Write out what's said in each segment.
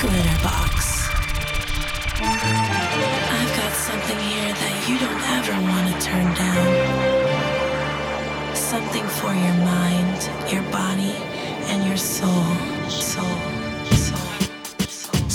Glitterbox. I've got something here that you don't ever want to turn down. Something for your mind, your body, and your soul. Soul.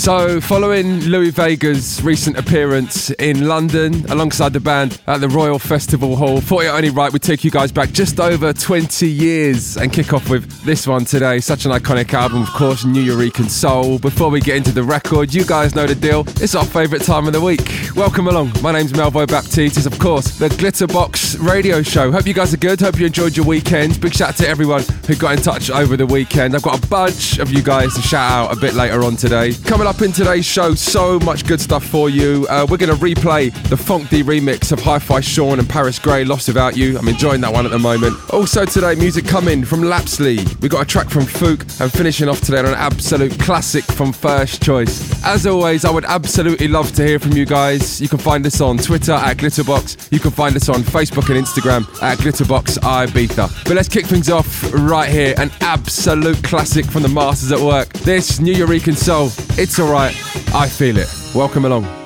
So, following Louis Vega's recent appearance in London alongside the band at the Royal Festival Hall, thought it only right we take you guys back just over 20 years and kick off with this one today. Such an iconic album, of course, Nuyorican Soul. Before we get into the record, you guys know the deal. It's our favourite time of the week. Welcome along. My name's Melvo Baptiste. It's, of course, the Glitterbox radio show. Hope you guys are good. Hope you enjoyed your weekend. Big shout out to everyone who got in touch over the weekend. I've got a bunch of you guys to shout out a bit later on today. Coming up in today's show, so much good stuff for you. Uh, we're going to replay the Funk D remix of Hi Fi Sean and Paris Grey, Lost Without You. I'm enjoying that one at the moment. Also, today, music coming from Lapsley. We got a track from Fook and finishing off today on an absolute classic from First Choice. As always, I would absolutely love to hear from you guys. You can find us on Twitter at Glitterbox. You can find us on Facebook and Instagram at Glitterbox Ibiza. But let's kick things off right here. An absolute classic from the Masters at Work. This Nuyorican Soul. It's alright. I feel it. Welcome along.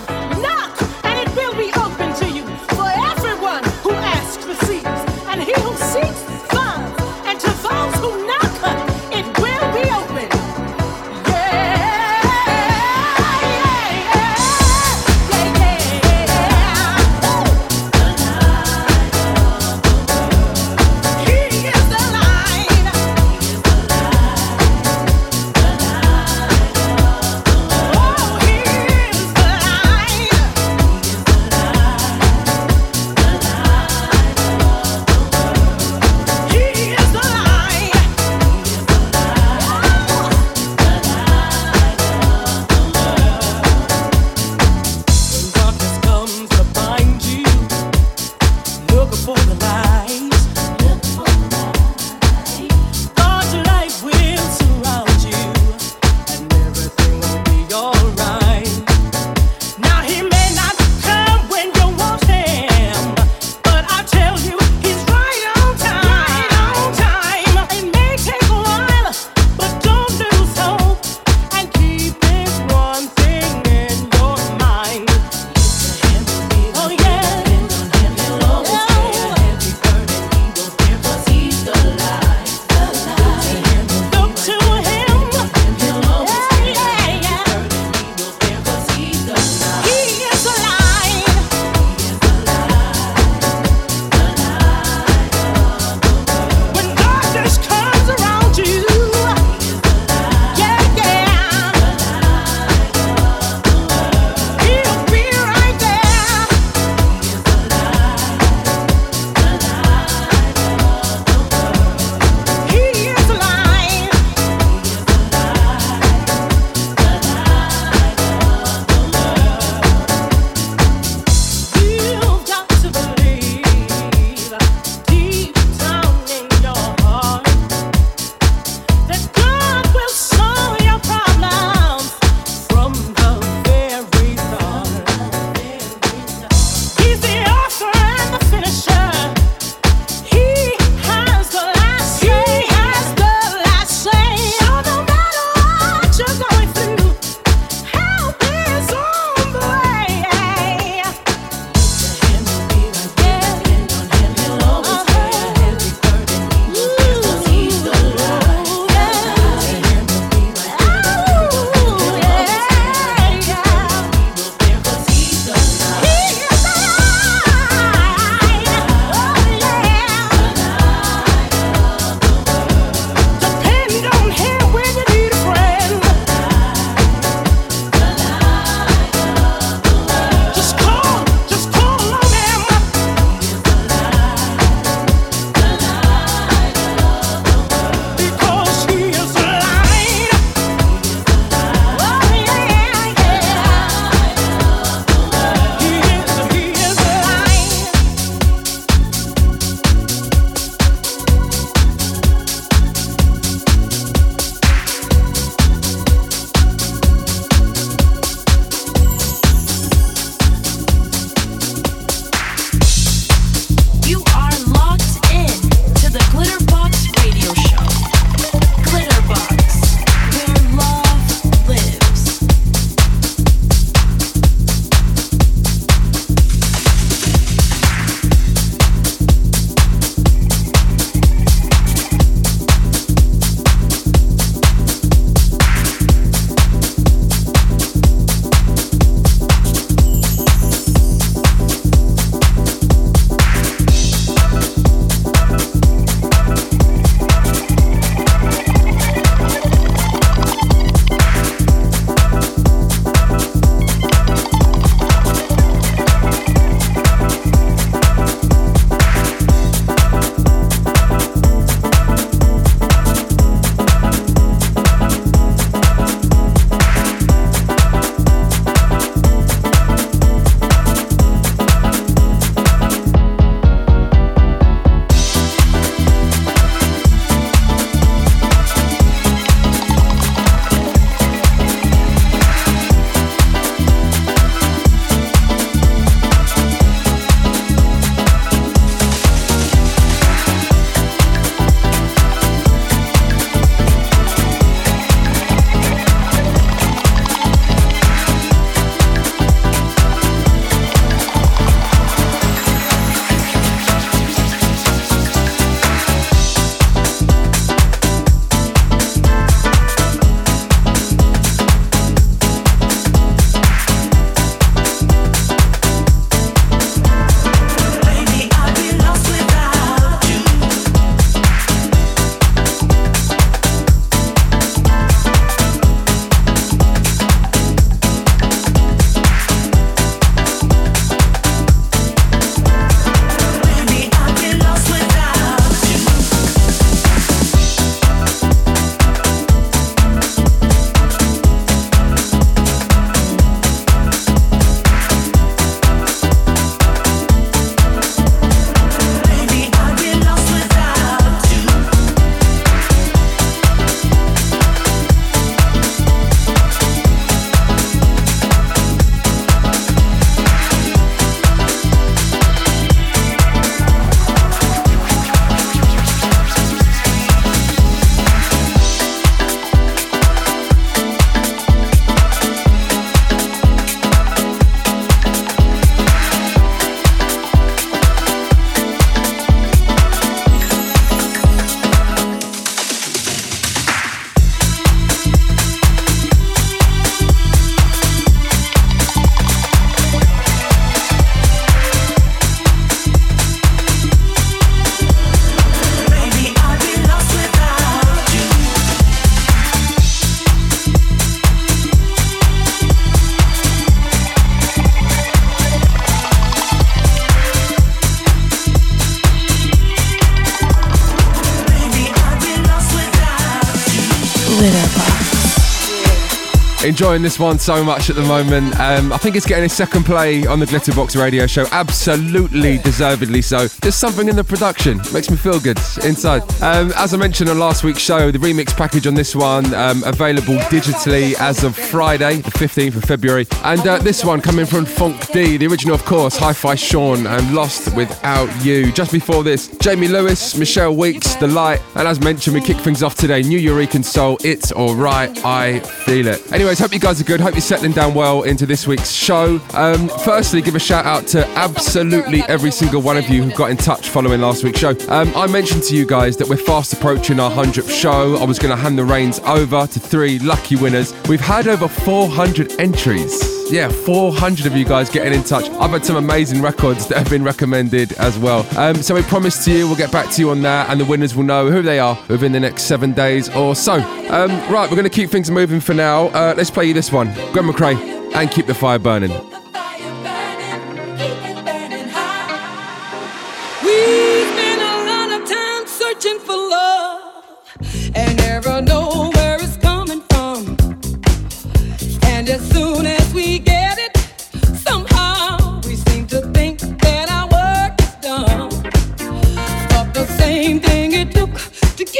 Enjoying this one so much at the moment. Um, I think it's getting a second play on the Glitterbox radio show. Absolutely deservedly so. Just something in the production makes me feel good inside. Um, as I mentioned on last week's show, the remix package on this one um, available digitally as of Friday, the 15th of February. And uh, this one coming from Funk D, the original, of course, Hi Fi Sean and Lost Without You. Just before this, Jamie Lewis, Michelle Weeks, The Light. And as mentioned, we kick things off today. Nuyorican Soul, It's Alright, I Feel It. Anyways, hope you guys are good. Hope you're settling down well into this week's show. Um, firstly, give a shout out to absolutely every single one of you who got in touch following last week's show. Um, I mentioned to you guys that we're fast approaching our 100th show. I was going to hand the reins over to three lucky winners. We've had over 400 entries yeah, 400 of you guys getting in touch. I've had some amazing records that have been recommended as well. Um, so we promise to you, we'll get back to you on that, and the winners will know who they are within the next seven days or so. Um, right, we're going to keep things moving for now. Uh, let's play you this one Gwen McCrae and Keep the Fire Burning.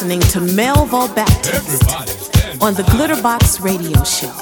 listening to Melvo Baptiste on the Glitterbox Radio Show.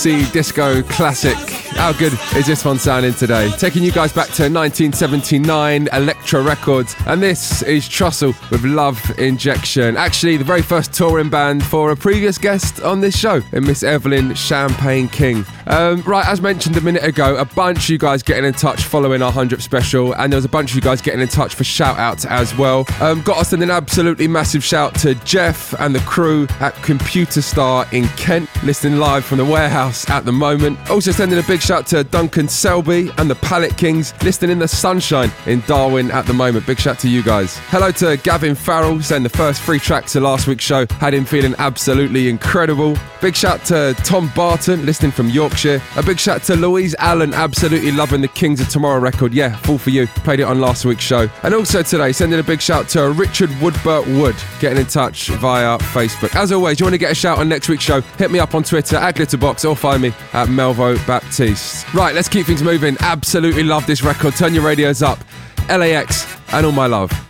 NYC disco classic How good is this one sounding today? Taking you guys back to 1979 Elektra Records, and this is Trussel with Love Injection. Actually, the very first touring band for a previous guest on this show, Miss Evelyn Champagne King. Um, right, as mentioned a minute ago, a bunch of you guys getting in touch following our 100th special, and there was a bunch of you guys getting in touch for shout outs as well. Um, got us in an absolutely massive shout to Jeff and the crew at Computer Star in Kent, listening live from the warehouse at the moment. Also sending a big shout to Duncan Selby and the Pallet Kings, listening in the sunshine in Darwin at the moment. Big shout to you guys. Hello to Gavin Farrell, saying the first three tracks of last week's show had him feeling absolutely incredible. Big shout to Tom Barton, listening from Yorkshire. A big shout to Louise Allen, absolutely loving the Kings of Tomorrow record. Yeah, full for you. Played it on last week's show. And also today, sending a big shout to Richard Woodbert Wood, getting in touch via Facebook. As always, you want to get a shout on next week's show, hit me up on Twitter at Glitterbox or find me at Melvo Baptiste. Right, let's keep things moving. Absolutely love this record. Turn your radios up. LAX and all my love.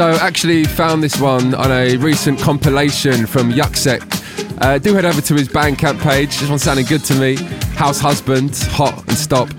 So actually found this one on a recent compilation from Yuksek. Uh, do head over to his Bandcamp page. This one sounded good to me. House Husband, Hot and Stop.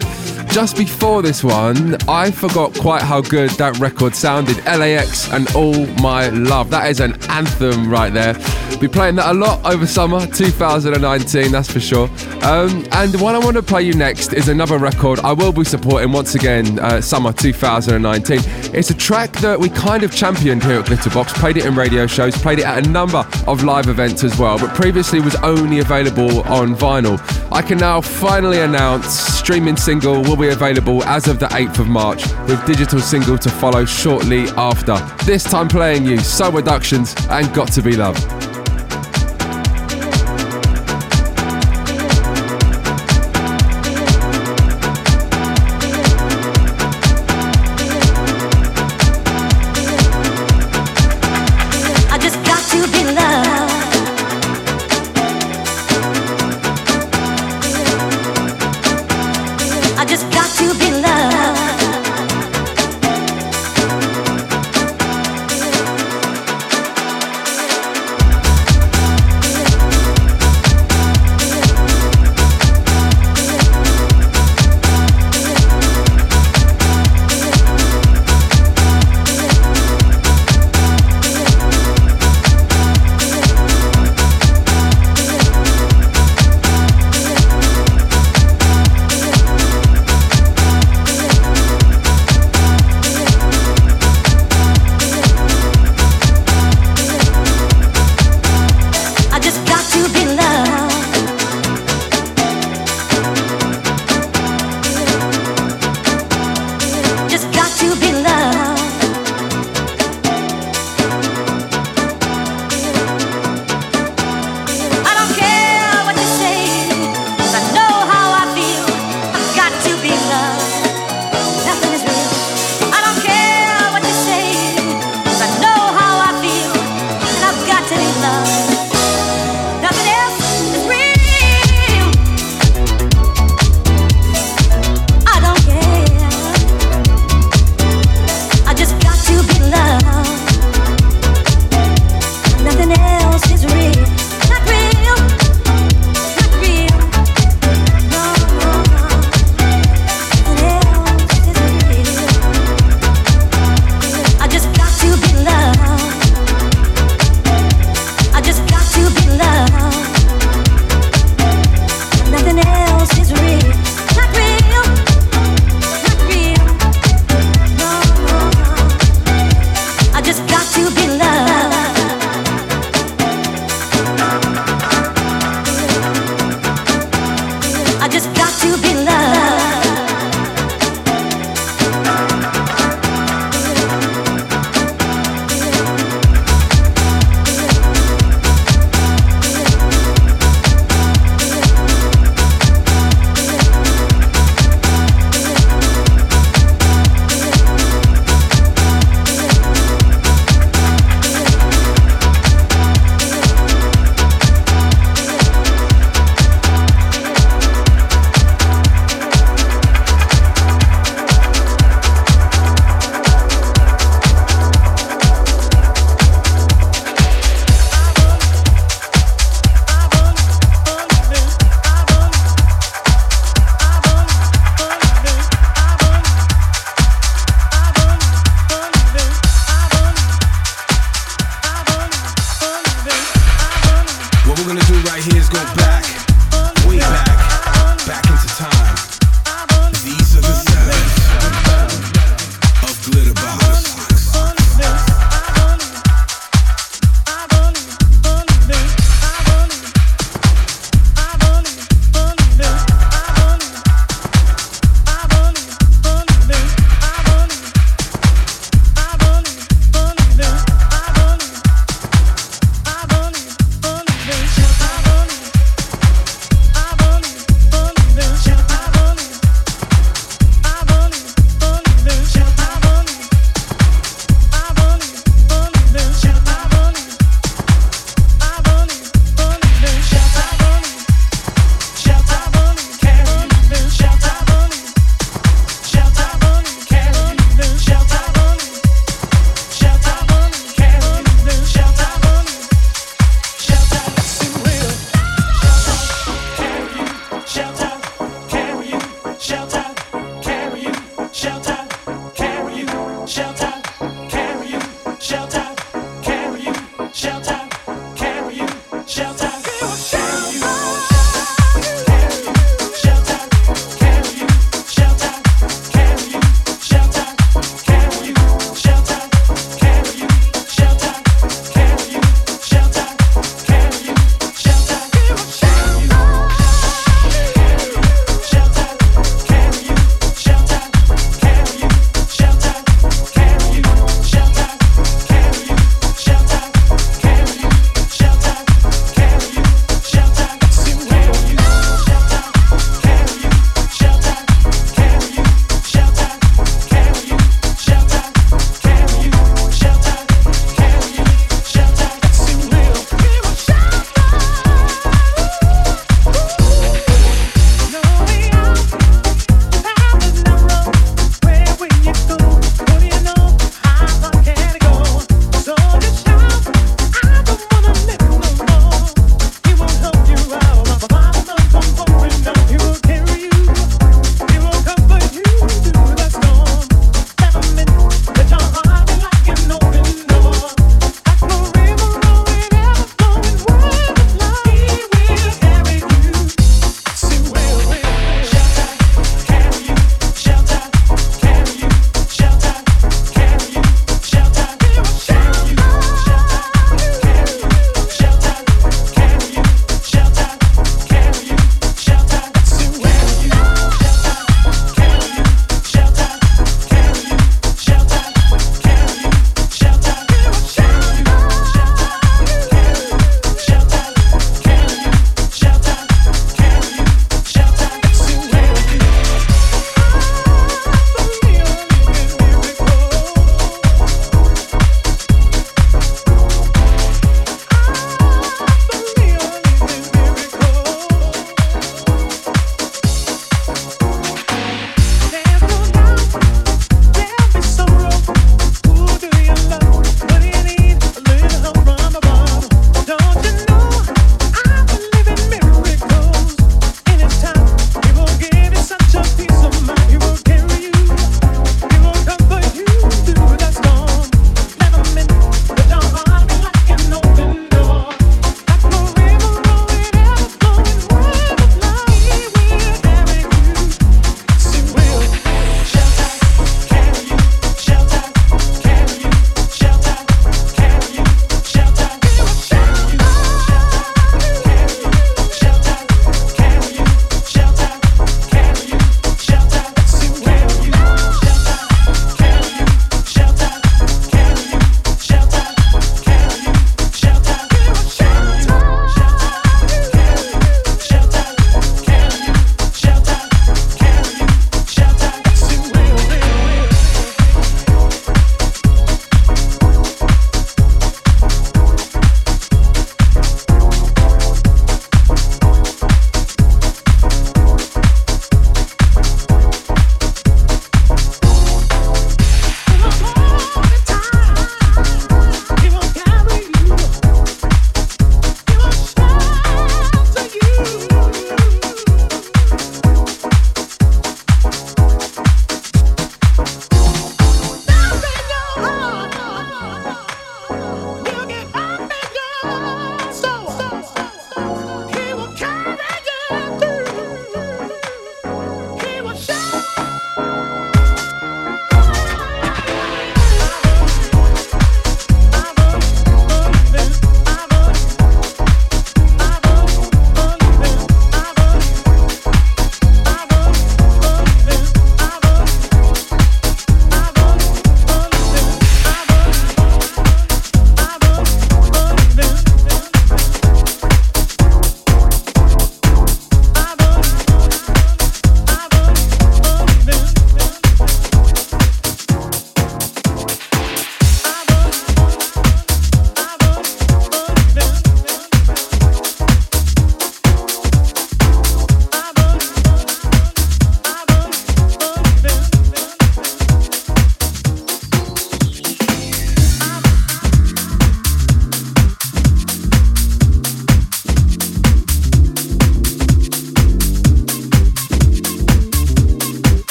Just before this one, I forgot quite how good that record sounded. LAX and All My Love. That is an anthem right there. Be playing that a lot over summer 2019, that's for sure. Um, and what I want to play you next is another record I will be supporting once again uh, summer 2019. It's a track that we kind of championed here at Glitterbox, played it in radio shows, played it at a number of live events as well, but previously was only available on vinyl. I can now finally announce streaming single will be available as of the 8th of March, with digital single to follow shortly after. This time playing you Soul Reductions and Got to Be Loved.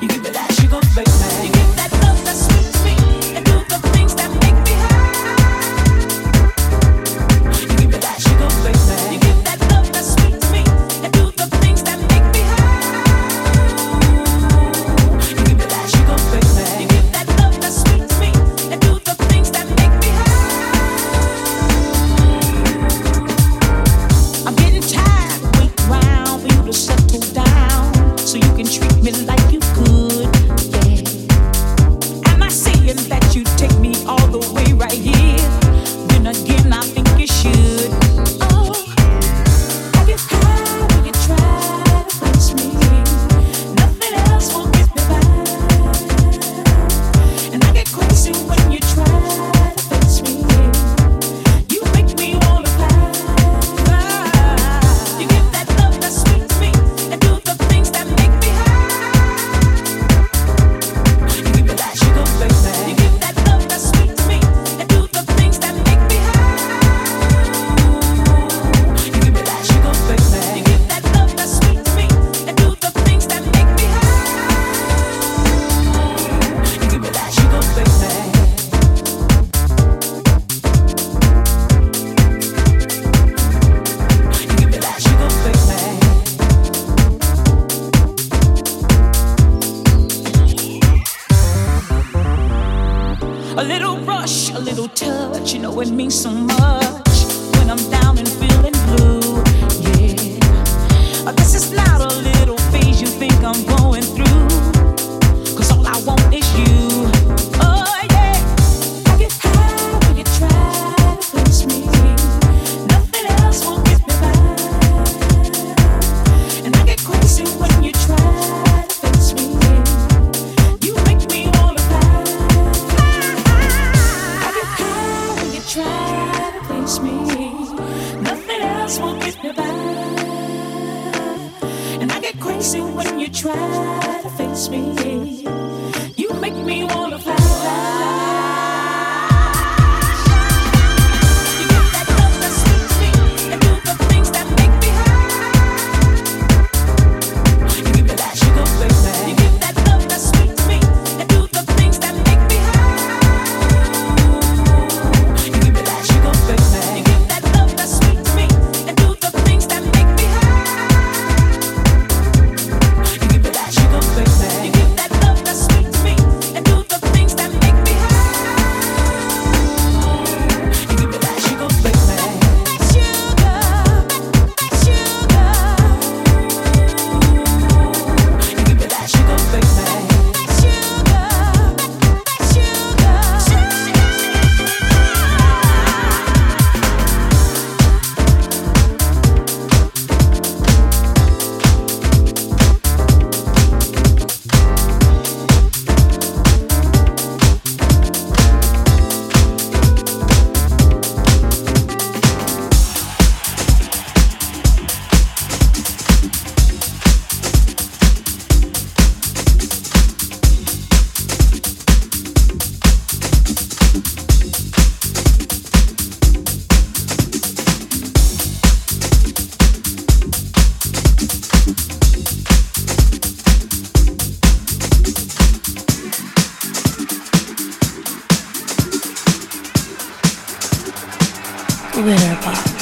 You give me that, she baby. You better.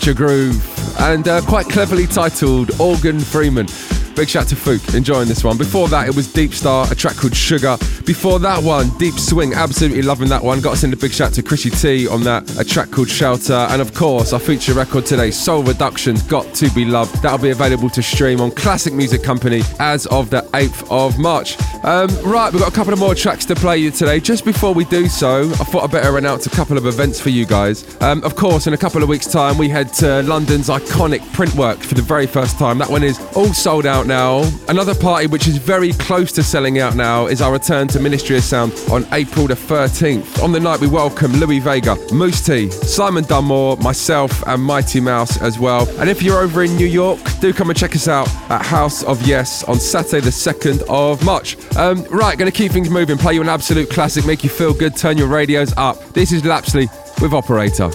Such a groove. And uh, quite cleverly titled Organ Freeman. Big shout to Fouk, enjoying this one. Before that, it was Deep Star, a track called Sugar. Before that one, Deep Swing, absolutely loving that one. Got us in a big shout to Chrissy T on that, a track called Shelter. And of course, our feature record today, Soul Reductions, Got to Be Loved. That'll be available to stream on Classic Music Company as of the 8th of March. Um, right, we've got a couple of more tracks to play you today. Just before we do so, I thought I'd better announce a couple of events for you guys. Um, of course, in a couple of weeks' time, we head to London's iconic Printwork for the very first time. That one is all sold out now. Another party which is very close to selling out now is our return to Ministry of Sound on April the 13th. On the night, we welcome Louie Vega, Mousse T, Simon Dunmore, myself, and Mighty Mouse as well. And if you're over in New York, do come and check us out at House of Yes on Saturday, the 2nd of March. Um, right, going to keep things moving, play you an absolute classic, make you feel good, turn your radios up. This is Lapsley with Operator.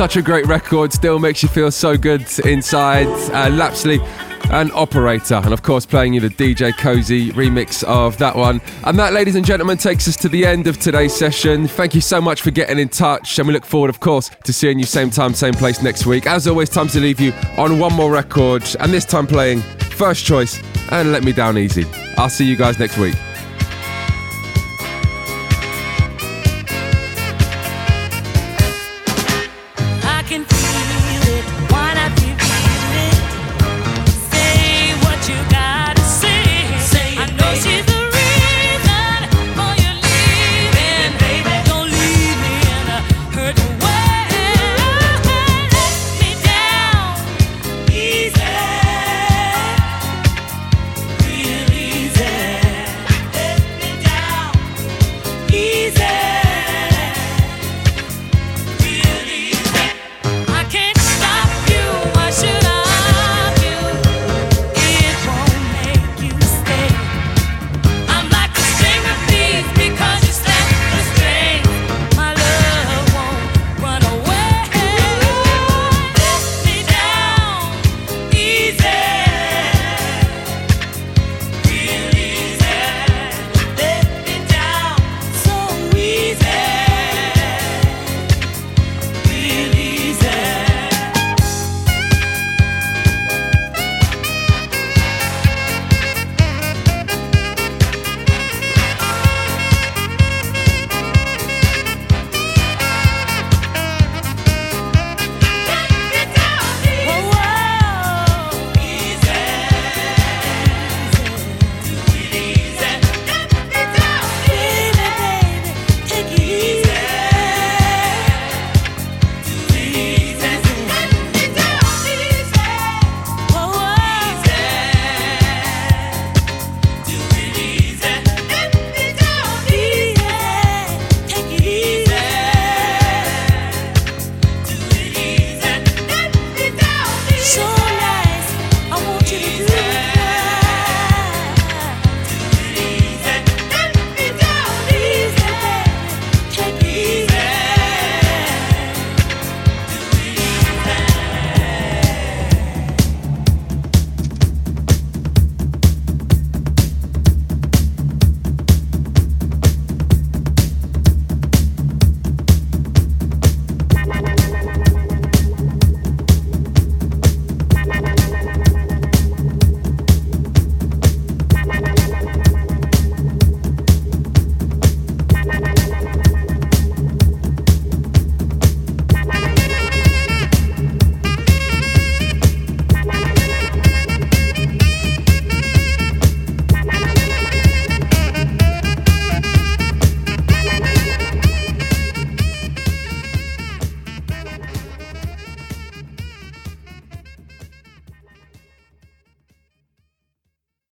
Such a great record, still makes you feel so good inside. Uh, Lapsley and Operator, and of course, playing you the DJ Koze remix of that one. And that, ladies and gentlemen, takes us to the end of today's session. Thank you so much for getting in touch, and we look forward, of course, to seeing you same time, same place next week. As always, time to leave you on one more record, and this time playing First Choice and Let Me Down Easy. I'll see you guys next week.